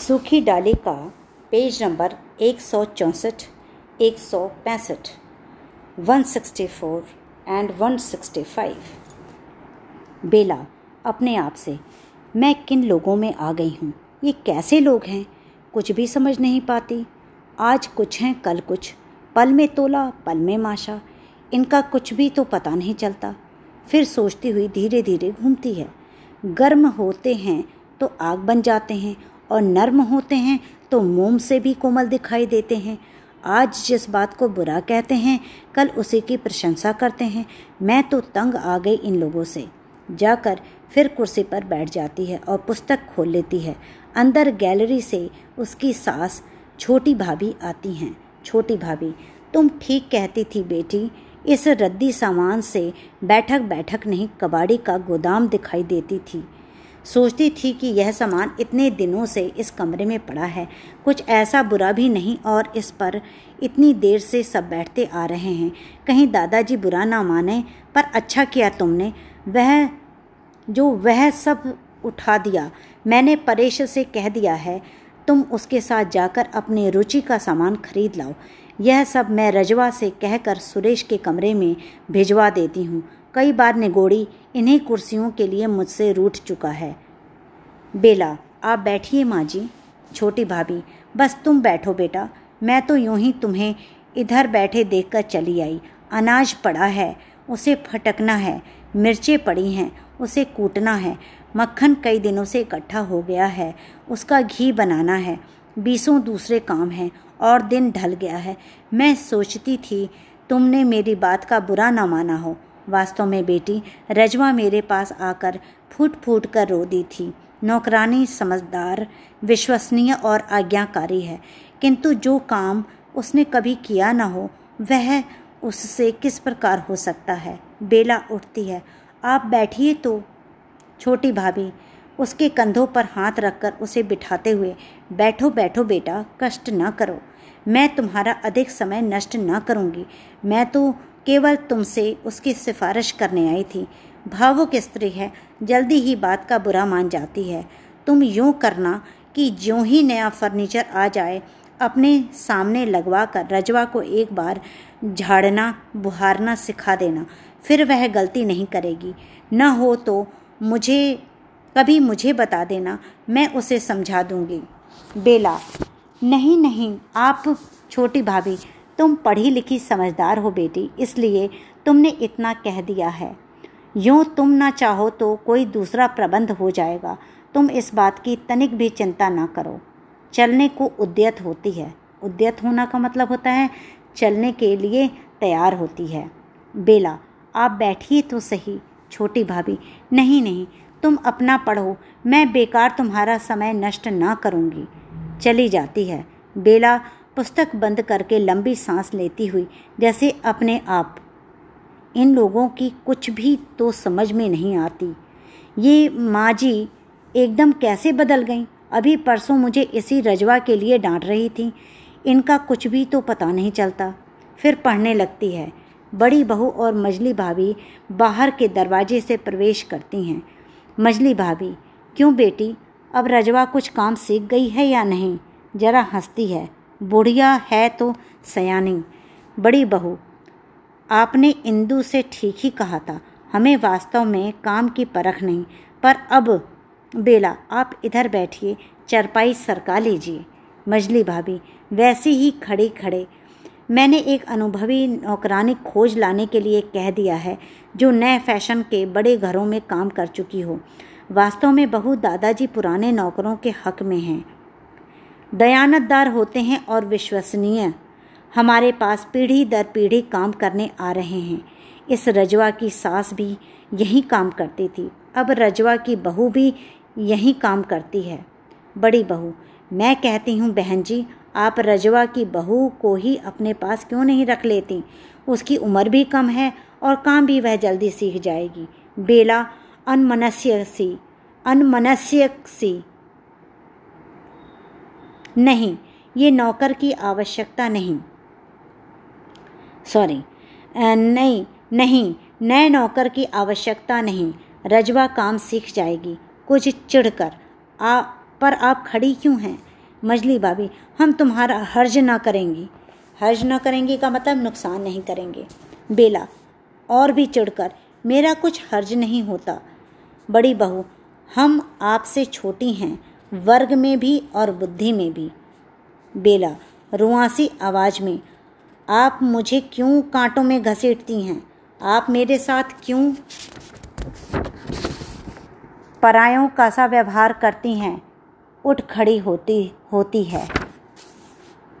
सूखी डाली का पेज नंबर एक सौ चौंसठ, एक सौ पैंसठ one sixty four and one sixty five बेला, अपने आप से, मैं किन लोगों में आ गई हूँ? ये कैसे लोग हैं? कुछ भी समझ नहीं पाती। आज कुछ हैं, कल कुछ। पल में तोला, पल में माशा। इनका कुछ भी तो पता नहीं चलता। फिर सोचती हुई धीरे धीरे घूमती है। गर्म होते हैं तो आग बन जाते हैं और नर्म होते हैं तो मोम से भी कोमल दिखाई देते हैं। आज जिस बात को बुरा कहते हैं, कल उसी की प्रशंसा करते हैं। मैं तो तंग आ गई इन लोगों से। जाकर फिर कुर्सी पर बैठ जाती है और पुस्तक खोल लेती है। अंदर गैलरी से उसकी सास, छोटी भाभी आती हैं। छोटी भाभी, तुम ठीक कहती थी बेटी, इस रद्दी सामान से बैठक बैठक नहीं, कबाड़ी का गोदाम दिखाई देती थी। सोचती थी कि यह सामान इतने दिनों से इस कमरे में पड़ा है। कुछ ऐसा बुरा भी नहीं और इस पर इतनी देर से सब बैठते आ रहे हैं। कहीं दादाजी बुरा ना माने, पर अच्छा किया तुमने। वह, जो वह सब उठा दिया, मैंने परेश से कह दिया है, तुम उसके साथ जाकर अपने रुचि का सामान खरीद लाओ। यह सब मैं रजवा से कहकर सुरेश के कमरे में भिजवा देती हूँ। कई बार निगोड़ी इन्हीं कुर्सियों के लिए मुझसे रूठ चुका है। बेला, आप बैठिए माँ जी छोटी भाभी, बस तुम बैठो बेटा। मैं तो यूँ ही तुम्हें इधर बैठे देखकर चली आई। अनाज पड़ा है, उसे फटकना है, मिर्चें पड़ी हैं, उसे कूटना है। मक्खन कई दिनों से इकट्ठा हो गया है, उसका घी बनाना है। बीसों दूसरे काम हैं और दिन ढल गया है। मैं सोचती थी, तुमने मेरी बात का बुरा ना माना हो। वास्तव में बेटी, रजवा मेरे पास आकर फूट फूट कर रो दी थी। नौकरानी, समझदार, विश्वसनीय और आज्ञाकारी है। किंतु जो काम उसने कभी किया ना हो, वह उससे किस प्रकार हो सकता है? बेला उठती है। आप बैठिए तो छोटी भाभी उसके कंधों पर हाथ रखकर उसे बिठाते हुए, बैठो बैठो बेटा, कष्ट न करो। मैं तुम्हारा अधिक समय नष्ट न करूँगी। मैं तो केवल तुमसे उसकी सिफारिश करने आई थी। भावुक स्त्री है, जल्दी ही बात का बुरा मान जाती है। तुम यूँ करना कि जो ही नया फर्नीचर आ जाए, अपने सामने लगवा कर रजवा को एक बार झाड़ना, बुहारना, सिखा देना। फिर वह गलती नहीं करेगी। न हो तो मुझे कभी मुझे बता देना, मैं उसे समझा दूँगी। बेला, नहीं नहीं, आप छोटी भाभी, तुम पढ़ी लिखी समझदार हो बेटी, इसलिए तुमने इतना कह दिया है। यूँ तुम ना चाहो तो कोई दूसरा प्रबंध हो जाएगा। तुम इस बात की तनिक भी चिंता ना करो। चलने को उद्यत होती है। उद्यत होना का मतलब होता है, चलने के लिए तैयार होती है। बेला, आप बैठिए तो सही, छोटी भाभी, नहीं नहीं तुम अपना पढ़ो, मैं बेकार तुम्हारा समय नष्ट ना करूँगी। चली जाती है। बेला पुस्तक बंद करके लंबी सांस लेती हुई, जैसे अपने आप। इन लोगों की कुछ भी तो समझ में नहीं आती। ये माँ जी एकदम कैसे बदल गईं? अभी परसों मुझे इसी रजवा के लिए डांट रही थी। इनका कुछ भी तो पता नहीं चलता। फिर पढ़ने लगती है। बड़ी बहू और मजली भाभी बाहर के दरवाजे से प्रवेश करती हैं। मजली भाभी, क्यों बेटी? अब रजवा कुछ काम सीख गई है या नहीं? जरा हंसती है। बुढ़िया है तो सयानी। बड़ी बहू, आपने इंदु से ठीक ही कहा था। हमें वास्तव में काम की परख नहीं, पर अब बेला, आप इधर बैठिए, चरपाई सरका लीजिए। मजली भाभी, वैसे ही खड़े खड़े मैंने एक अनुभवी नौकरानी खोज लाने के लिए कह दिया है, जो नए फ़ैशन के बड़े घरों में काम कर चुकी हो। वास्तव में बहु दादाजी पुराने नौकरों के हक में हैं। दयानतदार होते हैं और विश्वसनीय। हमारे पास पीढ़ी दर पीढ़ी काम करने आ रहे हैं। इस रजवा की सास भी यही काम करती थी। अब रजवा की बहू भी यही काम करती है। बड़ी बहू, मैं कहती हूँ, बहन जी आप रजवा की बहू को ही अपने पास क्यों नहीं रख लेती? उसकी उम्र भी कम है और काम भी वह जल्दी सीख जाएगी। बेला, अनमनस्य सी अनमनस्य सी। नहीं, ये नौकर की आवश्यकता नहीं। सॉरी नहीं नहीं, नए नौकर की आवश्यकता नहीं। रजवा काम सीख जाएगी। कुछ चिढ़कर, आ, पर आप खड़ी क्यों हैं? मजली भाभी हम तुम्हारा हर्ज ना करेंगी। हर्ज ना करेंगी का मतलब नुकसान नहीं करेंगे। बेला, और भी चिढ़कर, मेरा कुछ हर्ज नहीं होता। बड़ी बहू, हम आपसे छोटी हैं, वर्ग में भी और बुद्धि में भी। बेला, रुआसी आवाज़ में, आप मुझे क्यों कांटों में घसीटती हैं? आप मेरे साथ क्यों परायों का सा व्यवहार करती हैं? उठ खड़ी होती होती है।